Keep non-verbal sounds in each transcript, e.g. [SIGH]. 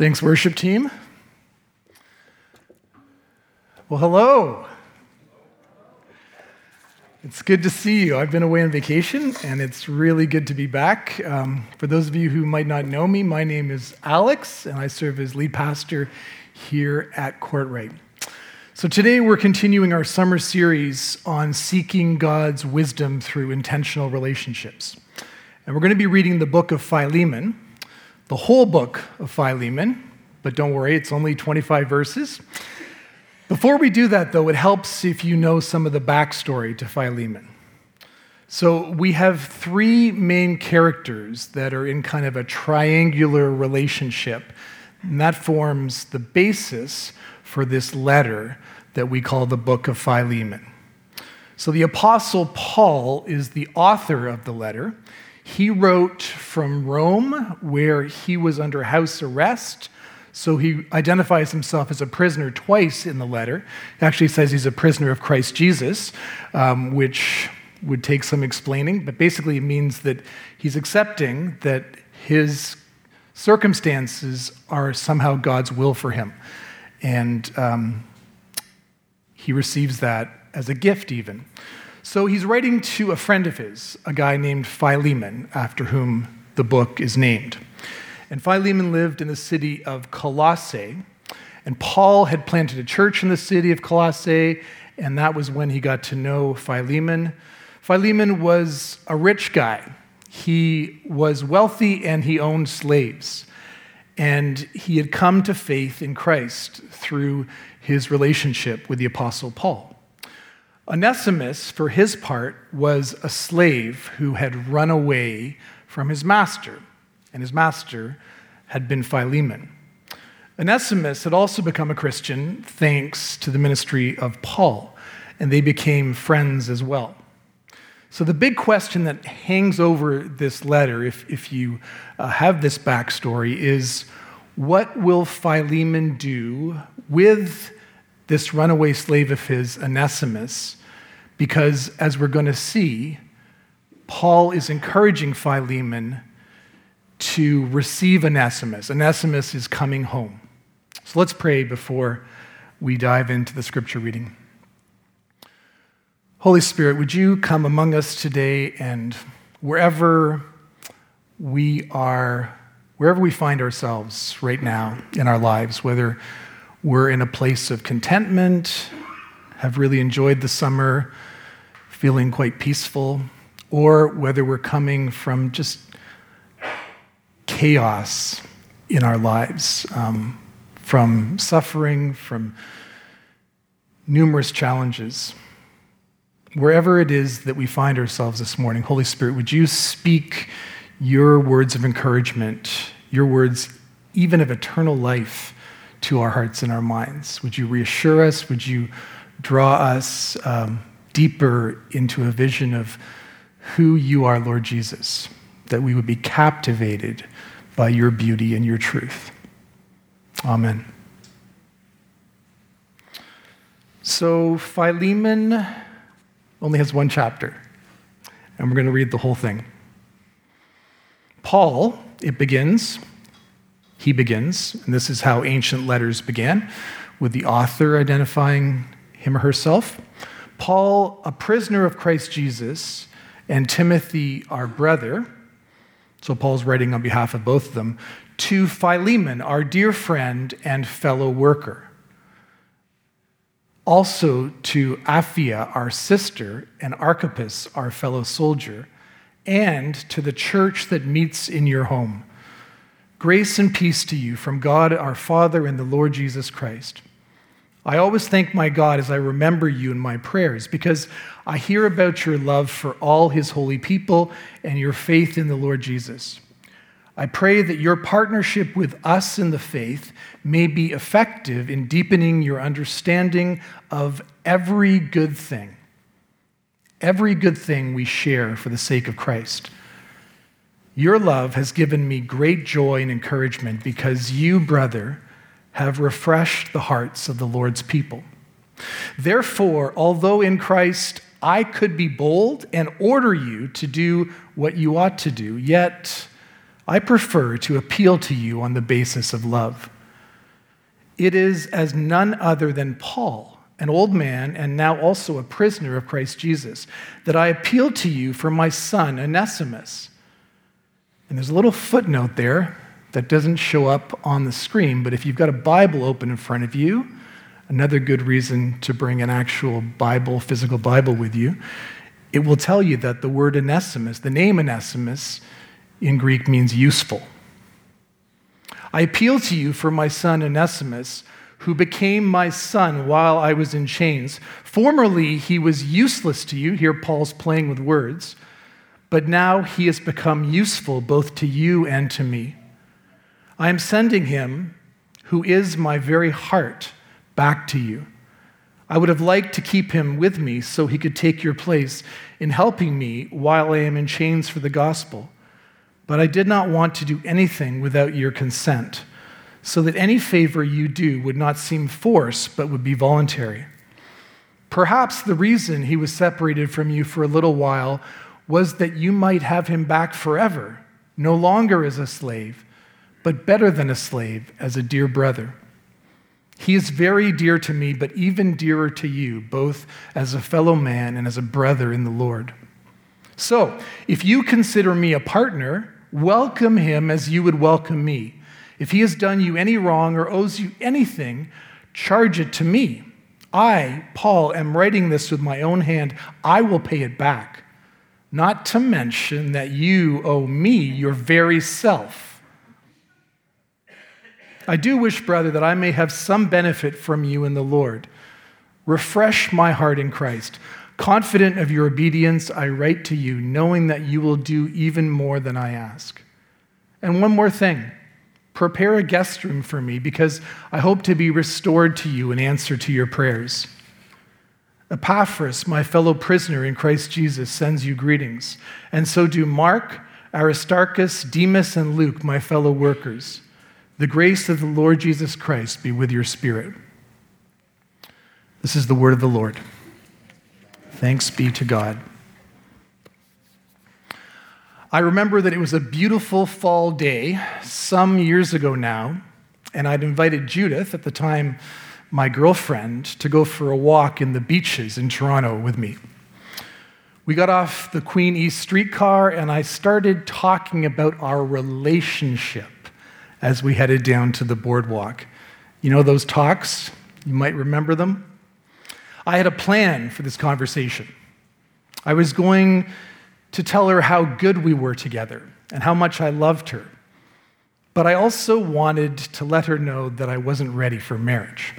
Thanks, worship team. Well, hello. It's good to see you. I've been away on vacation, and it's really good to be back. Um, for those of you who might not know me, my name is Alex, and I serve as lead pastor here at Courtright. So today we're continuing our summer series on seeking God's wisdom through intentional relationships. And we're going to be reading the book of Philemon the whole book of Philemon, but don't worry, it's only 25 verses. Before we do that, though, it helps if you know some of the backstory to Philemon. So we have three main characters that are in kind of a triangular relationship, and that forms the basis for this letter that we call the book of Philemon. So the Apostle Paul is the author of the letter. He wrote from Rome, where he was under house arrest. So he identifies himself as a prisoner twice in the letter. He actually says he's a prisoner of Christ Jesus, um, which would take some explaining, but basically it means that he's accepting that his circumstances are somehow God's will for him. And um, he receives that as a gift, even. So he's writing to a friend of his, a guy named Philemon, after whom the book is named. And Philemon lived in the city of Colossae. And Paul had planted a church in the city of Colossae, and that was when he got to know Philemon. Philemon was a rich guy. He was wealthy and he owned slaves. And he had come to faith in Christ through his relationship with the Apostle Paul. Onesimus, for his part, was a slave who had run away from his master, and his master had been Philemon. Onesimus had also become a Christian thanks to the ministry of Paul, and they became friends as well. So, the big question that hangs over this letter, if, if you uh, have this backstory, is what will Philemon do with this runaway slave of his, Onesimus? Because as we're going to see, Paul is encouraging Philemon to receive Onesimus. Onesimus is coming home. So let's pray before we dive into the scripture reading. Holy Spirit, would you come among us today and wherever we are, wherever we find ourselves right now in our lives, whether we're in a place of contentment, have really enjoyed the summer, feeling quite peaceful, or whether we're coming from just chaos in our lives, um, from suffering, from numerous challenges. Wherever it is that we find ourselves this morning, Holy Spirit, would you speak your words of encouragement, your words even of eternal life to our hearts and our minds? Would you reassure us? Would you draw us um, deeper into a vision of who you are, Lord Jesus, that we would be captivated by your beauty and your truth. Amen. So, Philemon only has one chapter, and we're going to read the whole thing. Paul, it begins, he begins, and this is how ancient letters began, with the author identifying him or herself. Paul, a prisoner of Christ Jesus, and Timothy, our brother, so Paul's writing on behalf of both of them, to Philemon, our dear friend and fellow worker. Also to Apphia, our sister, and Archippus, our fellow soldier, and to the church that meets in your home. Grace and peace to you from God our Father and the Lord Jesus Christ. I always thank my God as I remember you in my prayers because I hear about your love for all his holy people and your faith in the Lord Jesus. I pray that your partnership with us in the faith may be effective in deepening your understanding of every good thing, every good thing we share for the sake of Christ. Your love has given me great joy and encouragement because you, brother, have refreshed the hearts of the Lord's people. Therefore, although in Christ I could be bold and order you to do what you ought to do, yet I prefer to appeal to you on the basis of love. It is as none other than Paul, an old man and now also a prisoner of Christ Jesus, that I appeal to you for my son, Onesimus. And there's a little footnote there that doesn't show up on the screen, but if you've got a Bible open in front of you, another good reason to bring an actual Bible, physical Bible with you, it will tell you that the word Onesimus, the name Onesimus in Greek means useful. I appeal to you for my son Onesimus, who became my son while I was in chains. Formerly he was useless to you. Here Paul's playing with words. But now he has become useful both to you and to me. I am sending him, who is my very heart, back to you. I would have liked to keep him with me so he could take your place in helping me while I am in chains for the gospel. But I did not want to do anything without your consent, so that any favor you do would not seem forced, but would be voluntary. Perhaps the reason he was separated from you for a little while was that you might have him back forever, no longer as a slave but better than a slave, as a dear brother. He is very dear to me, but even dearer to you, both as a fellow man and as a brother in the Lord. So, if you consider me a partner, welcome him as you would welcome me. If he has done you any wrong or owes you anything, charge it to me. I, Paul, am writing this with my own hand. I will pay it back. Not to mention that you owe me your very self. I do wish, brother, that I may have some benefit from you in the Lord. Refresh my heart in Christ. Confident of your obedience, I write to you, knowing that you will do even more than I ask. And one more thing prepare a guest room for me, because I hope to be restored to you in answer to your prayers. Epaphras, my fellow prisoner in Christ Jesus, sends you greetings, and so do Mark, Aristarchus, Demas, and Luke, my fellow workers. The grace of the Lord Jesus Christ be with your spirit. This is the word of the Lord. Thanks be to God. I remember that it was a beautiful fall day some years ago now, and I'd invited Judith, at the time my girlfriend, to go for a walk in the beaches in Toronto with me. We got off the Queen East streetcar, and I started talking about our relationship as we headed down to the boardwalk. You know those talks? You might remember them. I had a plan for this conversation. I was going to tell her how good we were together and how much I loved her. But I also wanted to let her know that I wasn't ready for marriage.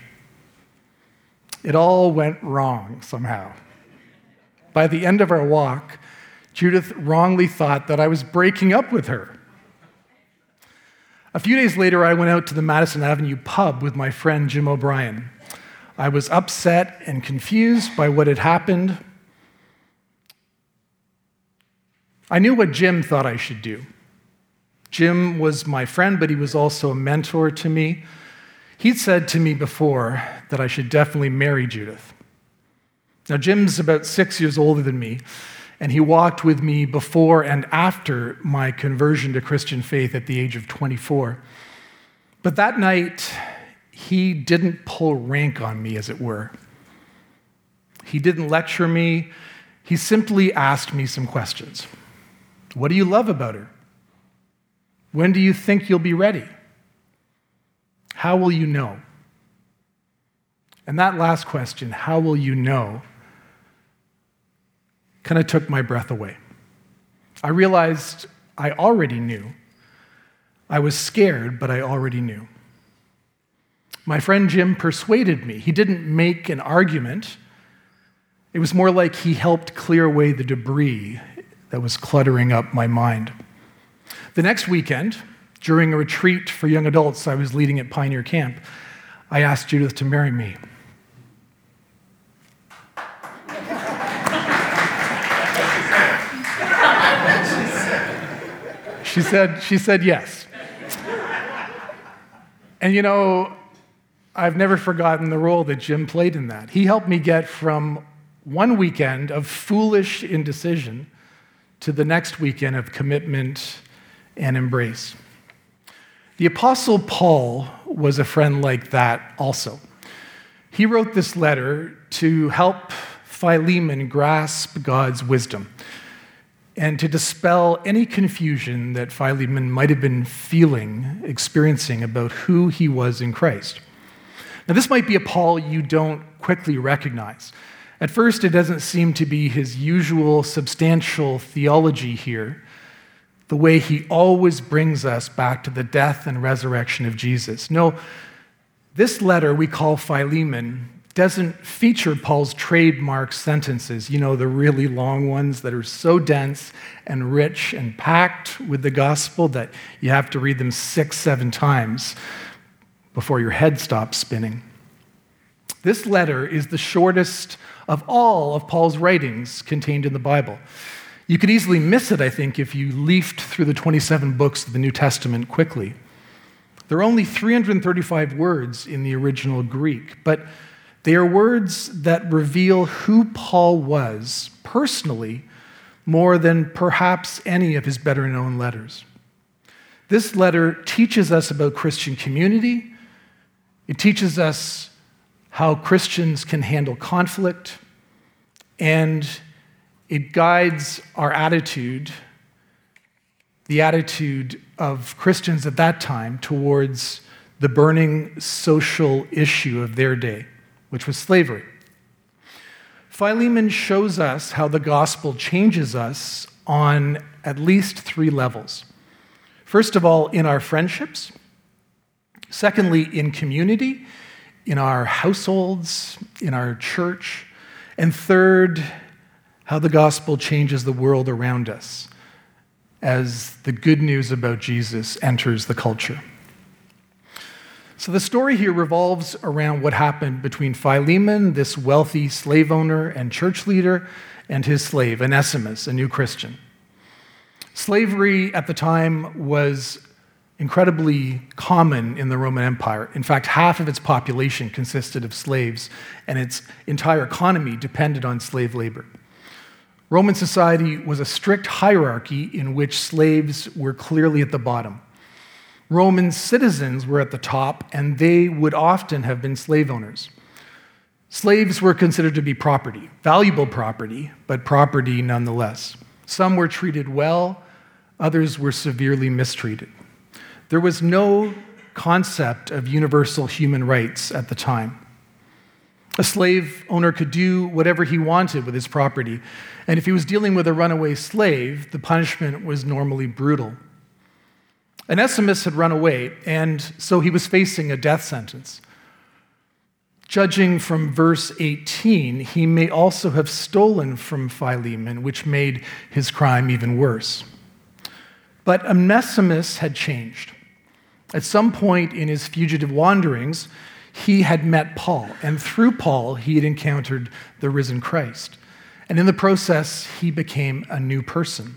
It all went wrong somehow. By the end of our walk, Judith wrongly thought that I was breaking up with her. A few days later, I went out to the Madison Avenue pub with my friend Jim O'Brien. I was upset and confused by what had happened. I knew what Jim thought I should do. Jim was my friend, but he was also a mentor to me. He'd said to me before that I should definitely marry Judith. Now, Jim's about six years older than me, and he walked with me before and after my conversion to Christian faith at the age of 24. But that night, he didn't pull rank on me, as it were. He didn't lecture me. He simply asked me some questions. What do you love about her? When do you think you'll be ready? How will you know? And that last question, how will you know, kind of took my breath away. I realized I already knew. I was scared, but I already knew. My friend Jim persuaded me. He didn't make an argument. It was more like he helped clear away the debris that was cluttering up my mind. The next weekend, during a retreat for young adults I was leading at Pioneer Camp, I asked Judith to marry me. She said, she said yes. And you know, I've never forgotten the role that Jim played in that. He helped me get from one weekend of foolish indecision to the next weekend of commitment and embrace. The Apostle Paul was a friend like that also. He wrote this letter to help Philemon grasp God's wisdom and to dispel any confusion that Philemon might have been feeling, experiencing about who he was in Christ. Now, this might be a Paul you don't quickly recognize. At first, it doesn't seem to be his usual substantial theology here, the way he always brings us back to the death and resurrection of Jesus. No, this letter we call Philemon doesn't feature Paul's trademark sentences, you know, the really long ones that are so dense and rich and packed with the gospel that you have to read them six, seven times before your head stops spinning. This letter is the shortest of all of Paul's writings contained in the Bible. You could easily miss it, I think, if you leafed through the 27 books of the New Testament quickly. There are only 335 words in the original Greek, but they are words that reveal who Paul was personally more than perhaps any of his better known letters. This letter teaches us about Christian community. It teaches us how Christians can handle conflict, and it guides our attitude, the attitude of Christians at that time towards the burning social issue of their day which was slavery. Philemon shows us how the gospel changes us on at least three levels. First of all, in our friendships. Secondly, in community, in our households, in our church. And third, how the gospel changes the world around us as the good news about Jesus enters the culture. So the story here revolves around what happened between Philemon, this wealthy slave owner and church leader, and his slave, Onesimus, a new Christian. Slavery at the time was incredibly common in the Roman Empire. In fact, half of its population consisted of slaves, and its entire economy depended on slave labor. Roman society was a strict hierarchy in which slaves were clearly at the bottom. Roman citizens were at the top, and they would often have been slave owners. Slaves were considered to be property, valuable property, but property nonetheless. Some were treated well, others were severely mistreated. There was no concept of universal human rights at the time. A slave owner could do whatever he wanted with his property, and if he was dealing with a runaway slave, the punishment was normally brutal. Onesimus had run away, and so he was facing a death sentence. Judging from verse 18, he may also have stolen from Philemon, which made his crime even worse. But Onesimus had changed. At some point in his fugitive wanderings, he had met Paul, and through Paul, he had encountered the risen Christ. And in the process, he became a new person.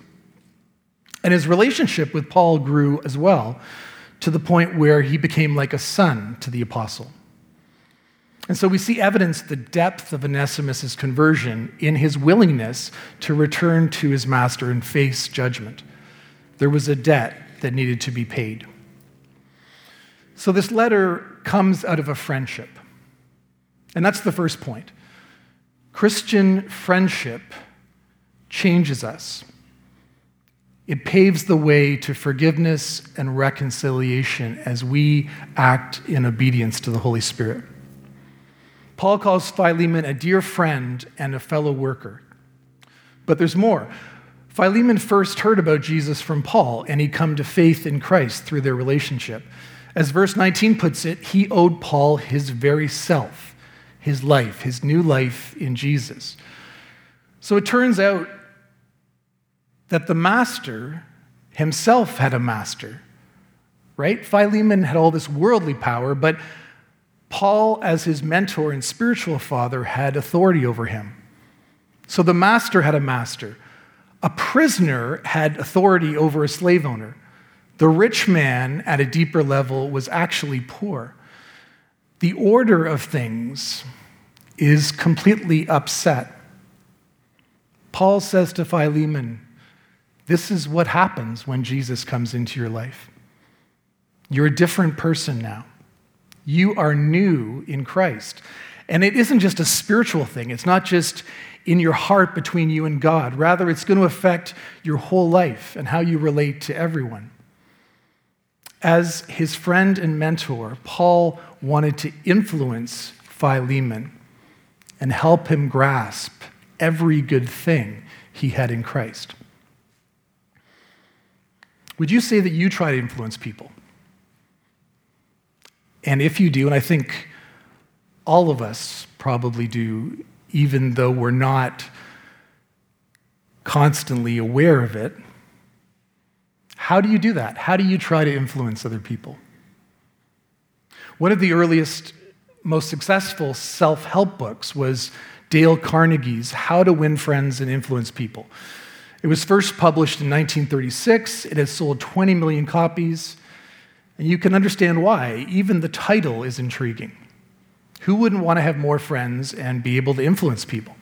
And his relationship with Paul grew as well to the point where he became like a son to the apostle. And so we see evidence the depth of Onesimus' conversion in his willingness to return to his master and face judgment. There was a debt that needed to be paid. So this letter comes out of a friendship. And that's the first point. Christian friendship changes us. It paves the way to forgiveness and reconciliation as we act in obedience to the Holy Spirit. Paul calls Philemon a dear friend and a fellow worker. But there's more. Philemon first heard about Jesus from Paul, and he come to faith in Christ through their relationship. As verse 19 puts it, he owed Paul his very self, his life, his new life in Jesus. So it turns out that the master himself had a master, right? Philemon had all this worldly power, but Paul, as his mentor and spiritual father, had authority over him. So the master had a master. A prisoner had authority over a slave owner. The rich man, at a deeper level, was actually poor. The order of things is completely upset. Paul says to Philemon, This is what happens when Jesus comes into your life. You're a different person now. You are new in Christ. And it isn't just a spiritual thing, it's not just in your heart between you and God. Rather, it's going to affect your whole life and how you relate to everyone. As his friend and mentor, Paul wanted to influence Philemon and help him grasp every good thing he had in Christ. Would you say that you try to influence people? And if you do, and I think all of us probably do, even though we're not constantly aware of it, how do you do that? How do you try to influence other people? One of the earliest, most successful self help books was Dale Carnegie's How to Win Friends and Influence People. It was first published in 1936. It has sold 20 million copies. And you can understand why. Even the title is intriguing. Who wouldn't want to have more friends and be able to influence people?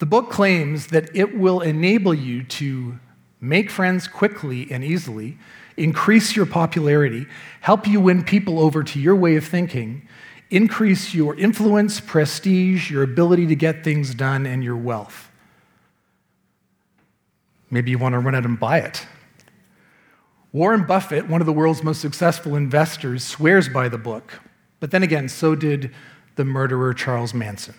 The book claims that it will enable you to make friends quickly and easily, increase your popularity, help you win people over to your way of thinking, increase your influence, prestige, your ability to get things done, and your wealth. Maybe you want to run out and buy it. Warren Buffett, one of the world's most successful investors, swears by the book. But then again, so did the murderer Charles Manson.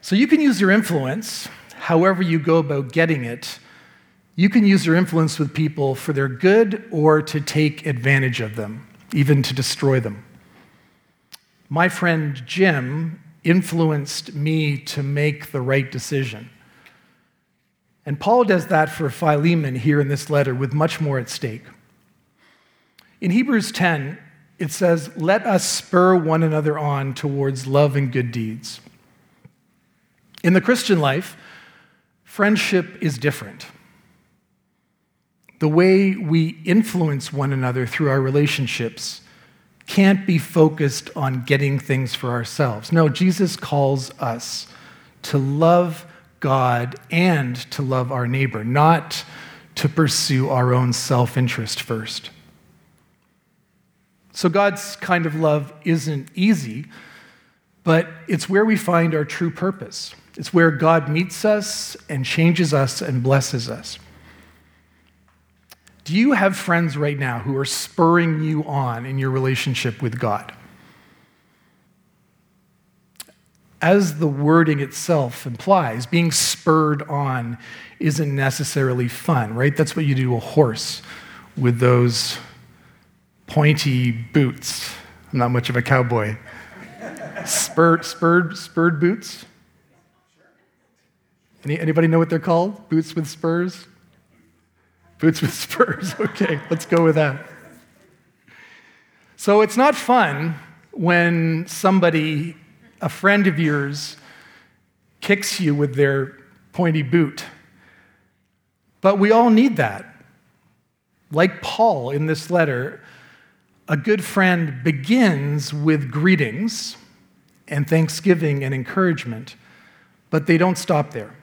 So you can use your influence however you go about getting it. You can use your influence with people for their good or to take advantage of them, even to destroy them. My friend Jim influenced me to make the right decision. And Paul does that for Philemon here in this letter with much more at stake. In Hebrews 10, it says, Let us spur one another on towards love and good deeds. In the Christian life, friendship is different. The way we influence one another through our relationships can't be focused on getting things for ourselves. No, Jesus calls us to love God and to love our neighbor, not to pursue our own self interest first. So, God's kind of love isn't easy, but it's where we find our true purpose. It's where God meets us and changes us and blesses us. Do you have friends right now who are spurring you on in your relationship with God? As the wording itself implies, being spurred on isn't necessarily fun, right? That's what you do to a horse with those pointy boots. I'm not much of a cowboy. Spurred, spurred, spurred boots? Any, anybody know what they're called? Boots with spurs? Boots with spurs. [LAUGHS] Okay, let's go with that. So it's not fun when somebody a friend of yours kicks you with their pointy boot. But we all need that. Like Paul in this letter, a good friend begins with greetings and thanksgiving and encouragement, but they don't stop there.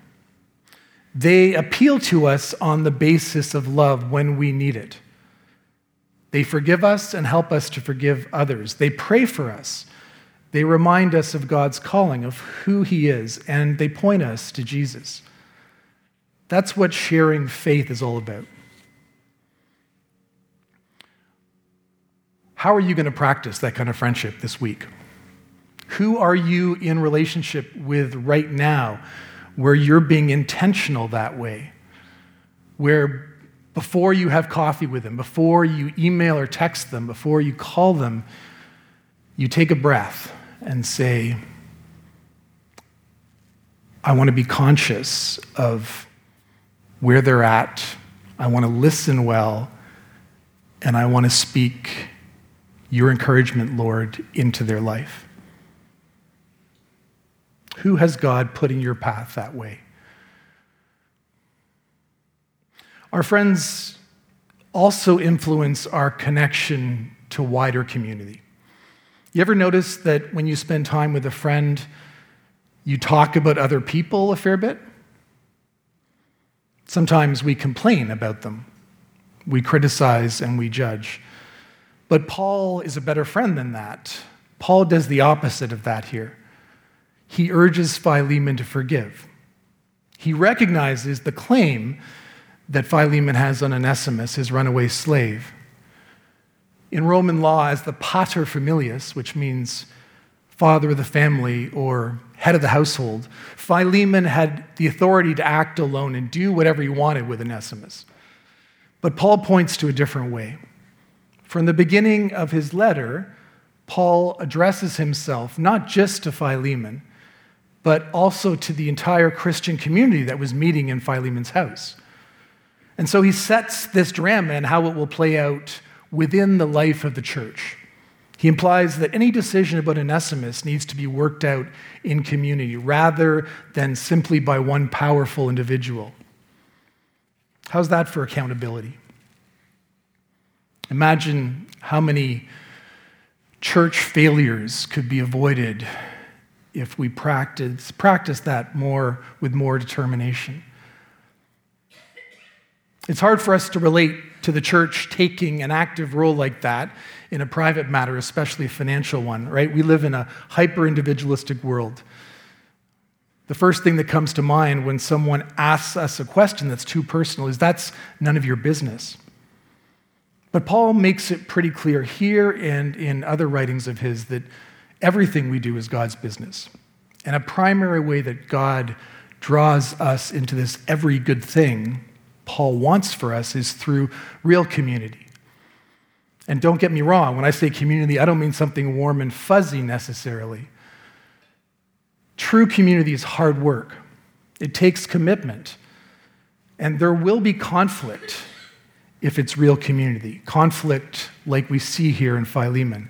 They appeal to us on the basis of love when we need it. They forgive us and help us to forgive others. They pray for us they remind us of God's calling, of who He is, and they point us to Jesus. That's what sharing faith is all about. How are you going to practice that kind of friendship this week? Who are you in relationship with right now where you're being intentional that way? Where before you have coffee with them, before you email or text them, before you call them, you take a breath and say, I want to be conscious of where they're at. I want to listen well, and I want to speak your encouragement, Lord, into their life. Who has God put in your path that way? Our friends also influence our connection to wider community. You ever notice that when you spend time with a friend, you talk about other people a fair bit? Sometimes we complain about them, we criticize and we judge. But Paul is a better friend than that. Paul does the opposite of that here. He urges Philemon to forgive. He recognizes the claim that Philemon has on Onesimus, his runaway slave. In Roman law, as the pater familias, which means father of the family or head of the household, Philemon had the authority to act alone and do whatever he wanted with Onesimus. But Paul points to a different way. From the beginning of his letter, Paul addresses himself not just to Philemon, but also to the entire Christian community that was meeting in Philemon's house. And so he sets this drama and how it will play out within the life of the church. He implies that any decision about Onesimus needs to be worked out in community rather than simply by one powerful individual. How's that for accountability? Imagine how many church failures could be avoided if we practice, practice that more with more determination. It's hard for us to relate to the church taking an active role like that in a private matter, especially a financial one, right? We live in a hyper individualistic world. The first thing that comes to mind when someone asks us a question that's too personal is that's none of your business. But Paul makes it pretty clear here and in other writings of his that everything we do is God's business. And a primary way that God draws us into this every good thing Paul wants for us is through real community. And don't get me wrong, when I say community, I don't mean something warm and fuzzy necessarily. True community is hard work, it takes commitment, and there will be conflict if it's real community. Conflict, like we see here in Philemon.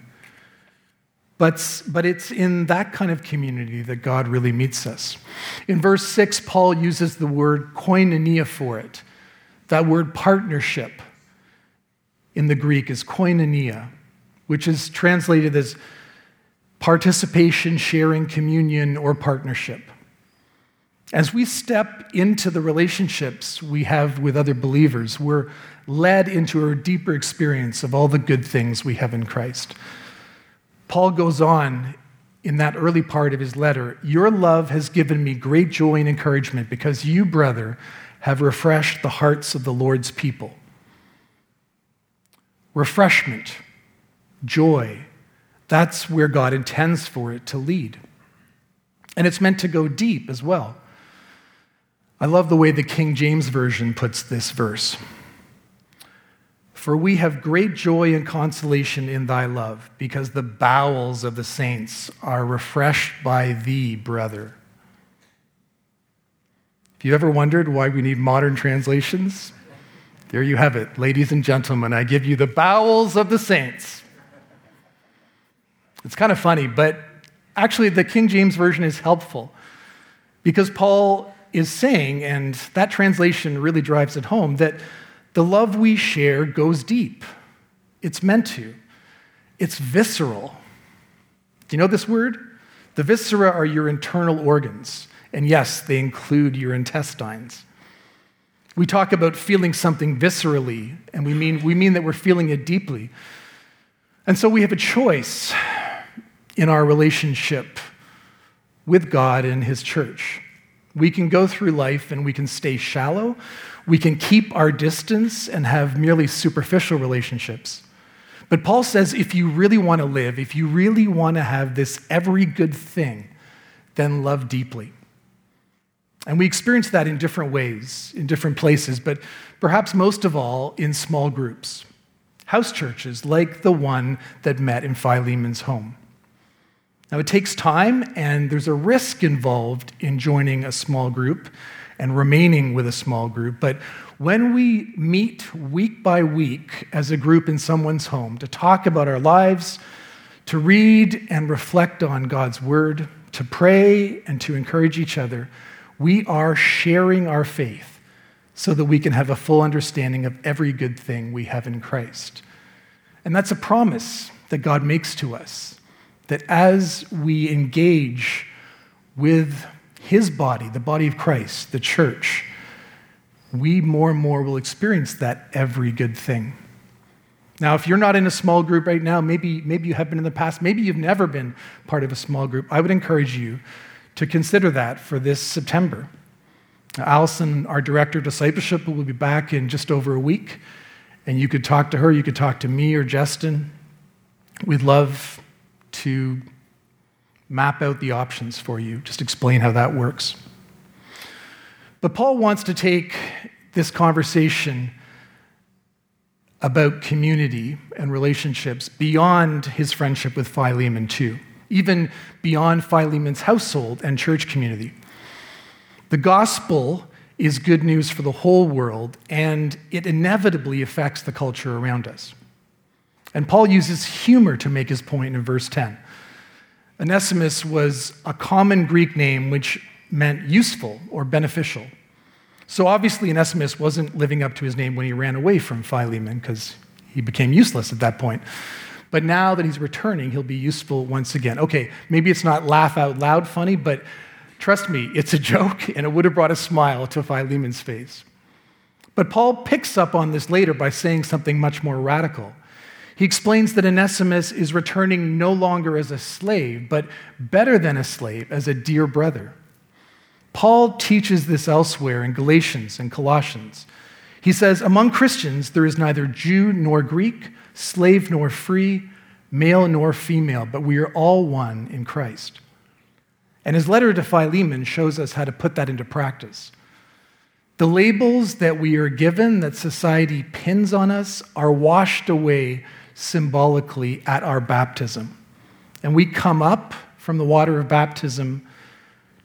But, but it's in that kind of community that God really meets us. In verse 6, Paul uses the word koinonia for it. That word partnership in the Greek is koinonia, which is translated as participation, sharing, communion, or partnership. As we step into the relationships we have with other believers, we're led into a deeper experience of all the good things we have in Christ. Paul goes on in that early part of his letter Your love has given me great joy and encouragement because you, brother, have refreshed the hearts of the Lord's people. Refreshment, joy, that's where God intends for it to lead. And it's meant to go deep as well. I love the way the King James Version puts this verse. For we have great joy and consolation in thy love, because the bowels of the saints are refreshed by thee, brother. Have you ever wondered why we need modern translations? There you have it, ladies and gentlemen. I give you the bowels of the saints. It's kind of funny, but actually, the King James Version is helpful because Paul is saying, and that translation really drives it home, that the love we share goes deep. It's meant to, it's visceral. Do you know this word? The viscera are your internal organs. And yes, they include your intestines. We talk about feeling something viscerally, and we mean, we mean that we're feeling it deeply. And so we have a choice in our relationship with God and His church. We can go through life and we can stay shallow. We can keep our distance and have merely superficial relationships. But Paul says if you really want to live, if you really want to have this every good thing, then love deeply. And we experience that in different ways, in different places, but perhaps most of all in small groups, house churches like the one that met in Philemon's home. Now, it takes time, and there's a risk involved in joining a small group and remaining with a small group. But when we meet week by week as a group in someone's home to talk about our lives, to read and reflect on God's word, to pray and to encourage each other, we are sharing our faith so that we can have a full understanding of every good thing we have in Christ. And that's a promise that God makes to us that as we engage with his body, the body of Christ, the church, we more and more will experience that every good thing. Now, if you're not in a small group right now, maybe, maybe you have been in the past, maybe you've never been part of a small group, I would encourage you to consider that for this September. Allison, our director of discipleship, will be back in just over a week, and you could talk to her, you could talk to me or Justin. We'd love to map out the options for you, just explain how that works. But Paul wants to take this conversation about community and relationships beyond his friendship with Philemon, too, even beyond Philemon's household and church community. The gospel is good news for the whole world, and it inevitably affects the culture around us. And Paul uses humor to make his point in verse 10. Onesimus was a common Greek name which meant useful or beneficial. So obviously, Onesimus wasn't living up to his name when he ran away from Philemon because he became useless at that point. But now that he's returning, he'll be useful once again. Okay, maybe it's not laugh out loud funny, but trust me, it's a [LAUGHS] joke and it would have brought a smile to Philemon's face. But Paul picks up on this later by saying something much more radical. He explains that Onesimus is returning no longer as a slave, but better than a slave, as a dear brother. Paul teaches this elsewhere in Galatians and Colossians. He says, Among Christians, there is neither Jew nor Greek, slave nor free, male nor female, but we are all one in Christ. And his letter to Philemon shows us how to put that into practice. The labels that we are given, that society pins on us, are washed away symbolically at our baptism. And we come up from the water of baptism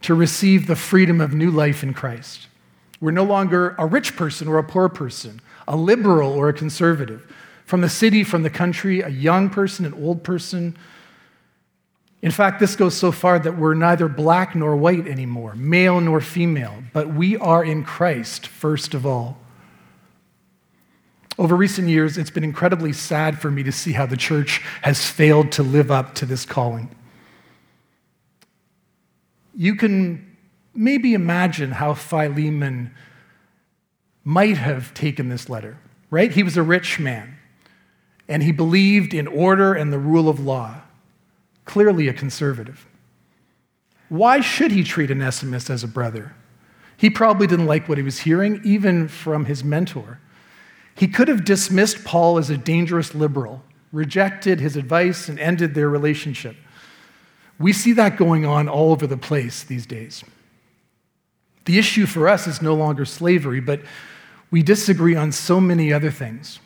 to receive the freedom of new life in Christ. We're no longer a rich person or a poor person, a liberal or a conservative, from the city, from the country, a young person, an old person. In fact, this goes so far that we're neither black nor white anymore, male nor female, but we are in Christ first of all. Over recent years, it's been incredibly sad for me to see how the church has failed to live up to this calling you can maybe imagine how Philemon might have taken this letter, right? He was a rich man, and he believed in order and the rule of law, clearly a conservative. Why should he treat an Onesimus as a brother? He probably didn't like what he was hearing, even from his mentor. He could have dismissed Paul as a dangerous liberal, rejected his advice, and ended their relationship. We see that going on all over the place these days. The issue for us is no longer slavery, but we disagree on so many other things,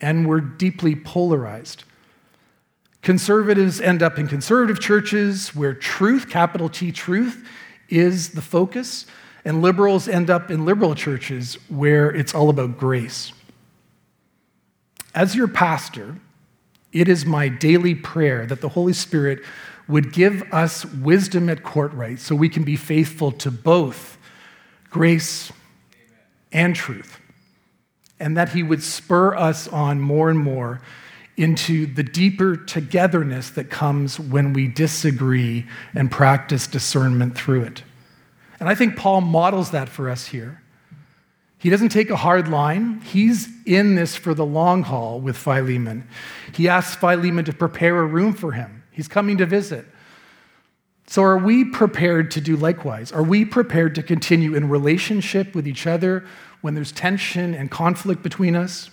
and we're deeply polarized. Conservatives end up in conservative churches where truth, capital T truth, is the focus, and liberals end up in liberal churches where it's all about grace. As your pastor, it is my daily prayer that the Holy Spirit would give us wisdom at Courtright so we can be faithful to both grace and truth. And that He would spur us on more and more into the deeper togetherness that comes when we disagree and practice discernment through it. And I think Paul models that for us here. He doesn't take a hard line. He's in this for the long haul with Philemon. He asks Philemon to prepare a room for him. He's coming to visit. So, are we prepared to do likewise? Are we prepared to continue in relationship with each other when there's tension and conflict between us?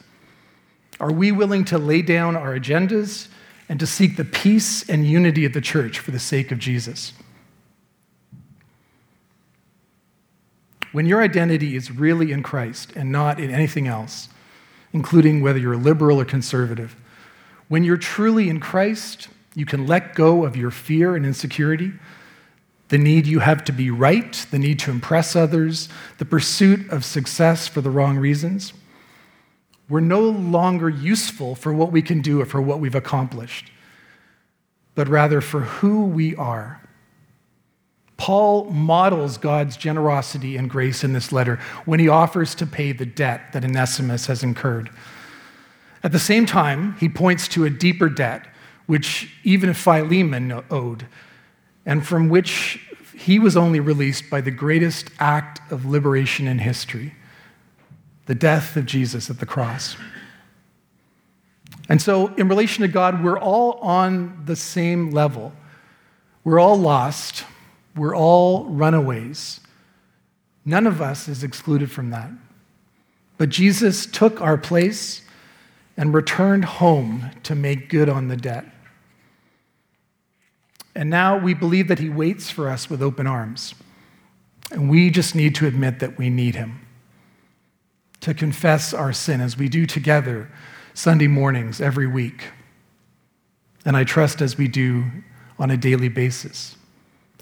Are we willing to lay down our agendas and to seek the peace and unity of the church for the sake of Jesus? When your identity is really in Christ and not in anything else, including whether you're liberal or conservative, when you're truly in Christ, you can let go of your fear and insecurity, the need you have to be right, the need to impress others, the pursuit of success for the wrong reasons. We're no longer useful for what we can do or for what we've accomplished, but rather for who we are. Paul models God's generosity and grace in this letter when he offers to pay the debt that Onesimus has incurred. At the same time, he points to a deeper debt which even Philemon owed, and from which he was only released by the greatest act of liberation in history the death of Jesus at the cross. And so, in relation to God, we're all on the same level. We're all lost. We're all runaways. None of us is excluded from that. But Jesus took our place and returned home to make good on the debt. And now we believe that he waits for us with open arms. And we just need to admit that we need him. To confess our sin as we do together Sunday mornings every week. And I trust as we do on a daily basis.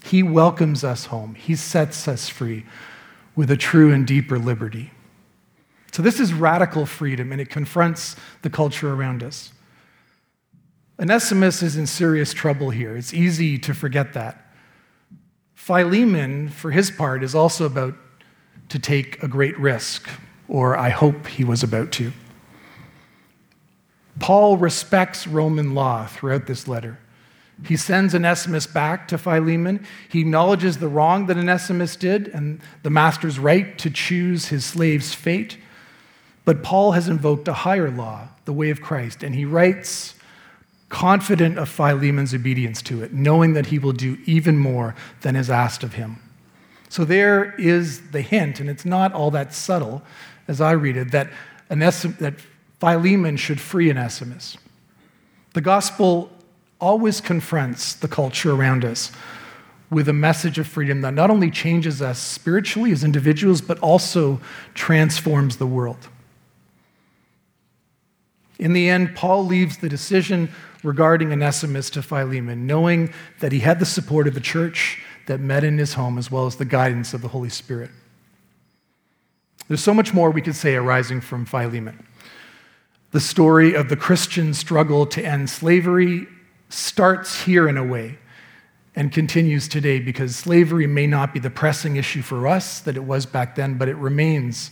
He welcomes us home, He sets us free with a true and deeper liberty. So, this is radical freedom, and it confronts the culture around us. Onesimus is in serious trouble here. It's easy to forget that. Philemon, for his part, is also about to take a great risk, or I hope he was about to. Paul respects Roman law throughout this letter. He sends Onesimus back to Philemon. He acknowledges the wrong that Onesimus did and the master's right to choose his slave's fate. But Paul has invoked a higher law, the way of Christ, and he writes, confident of Philemon's obedience to it, knowing that he will do even more than is asked of him. So there is the hint, and it's not all that subtle as I read it, that, Onesim- that Philemon should free Onesimus. The gospel always confronts the culture around us with a message of freedom that not only changes us spiritually as individuals, but also transforms the world. In the end, Paul leaves the decision regarding Onesimus to Philemon, knowing that he had the support of the church that met in his home, as well as the guidance of the Holy Spirit. There's so much more we could say arising from Philemon. The story of the Christian struggle to end slavery starts here in a way and continues today because slavery may not be the pressing issue for us that it was back then, but it remains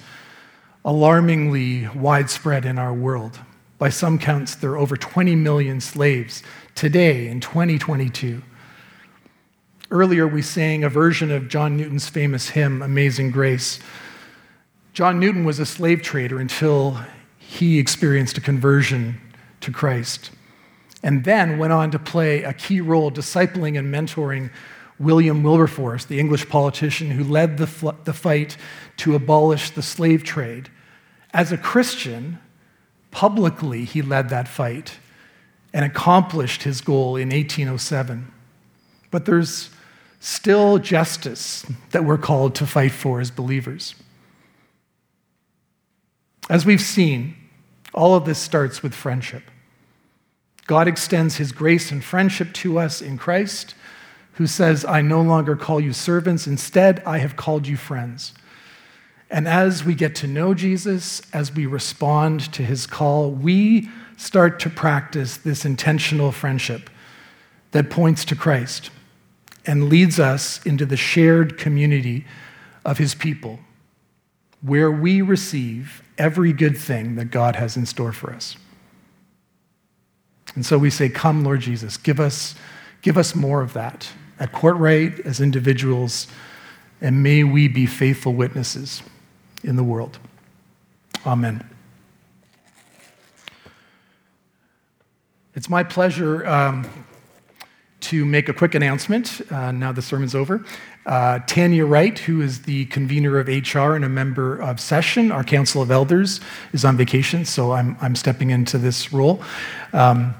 alarmingly widespread in our world. By some counts, there are over 20 million slaves today in 2022. Earlier, we sang a version of John Newton's famous hymn, Amazing Grace. John Newton was a slave trader until he experienced a conversion to Christ and then went on to play a key role discipling and mentoring William Wilberforce, the English politician who led the, the fight to abolish the slave trade. As a Christian, publicly, he led that fight and accomplished his goal in 1807. But there's still justice that we're called to fight for as believers. As we've seen, all of this starts with friendship. God extends his grace and friendship to us in Christ, who says, I no longer call you servants, instead, I have called you friends. And as we get to know Jesus, as we respond to his call, we start to practice this intentional friendship that points to Christ and leads us into the shared community of his people, where we receive every good thing that God has in store for us. And so we say, Come, Lord Jesus, give us, give us more of that at court Courtright as individuals, and may we be faithful witnesses in the world. Amen. It's my pleasure um, to make a quick announcement uh, now the sermon's over. Uh, Tanya Wright, who is the convener of HR and a member of Session, our Council of Elders, is on vacation, so I'm, I'm stepping into this role. Um,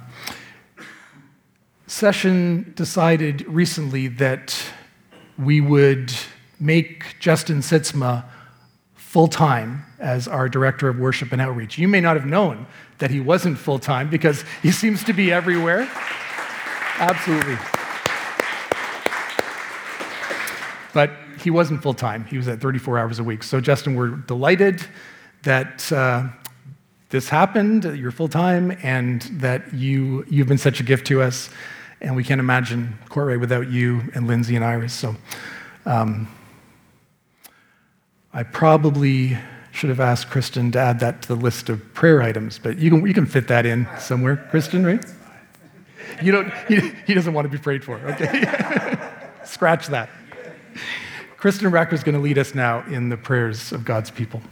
Session decided recently that we would make Justin Sitzma full time as our director of worship and outreach. You may not have known that he wasn't full time because [LAUGHS] he seems to be everywhere. Absolutely. But he wasn't full time, he was at 34 hours a week. So, Justin, we're delighted that. Uh, this happened, you're full time, and that you, you've been such a gift to us. And we can't imagine Courtright without you and Lindsay and Iris. So um, I probably should have asked Kristen to add that to the list of prayer items, but you can, you can fit that in somewhere, Kristen, right? You don't, he, he doesn't want to be prayed for, okay? [LAUGHS] Scratch that. Kristen Racker is going to lead us now in the prayers of God's people.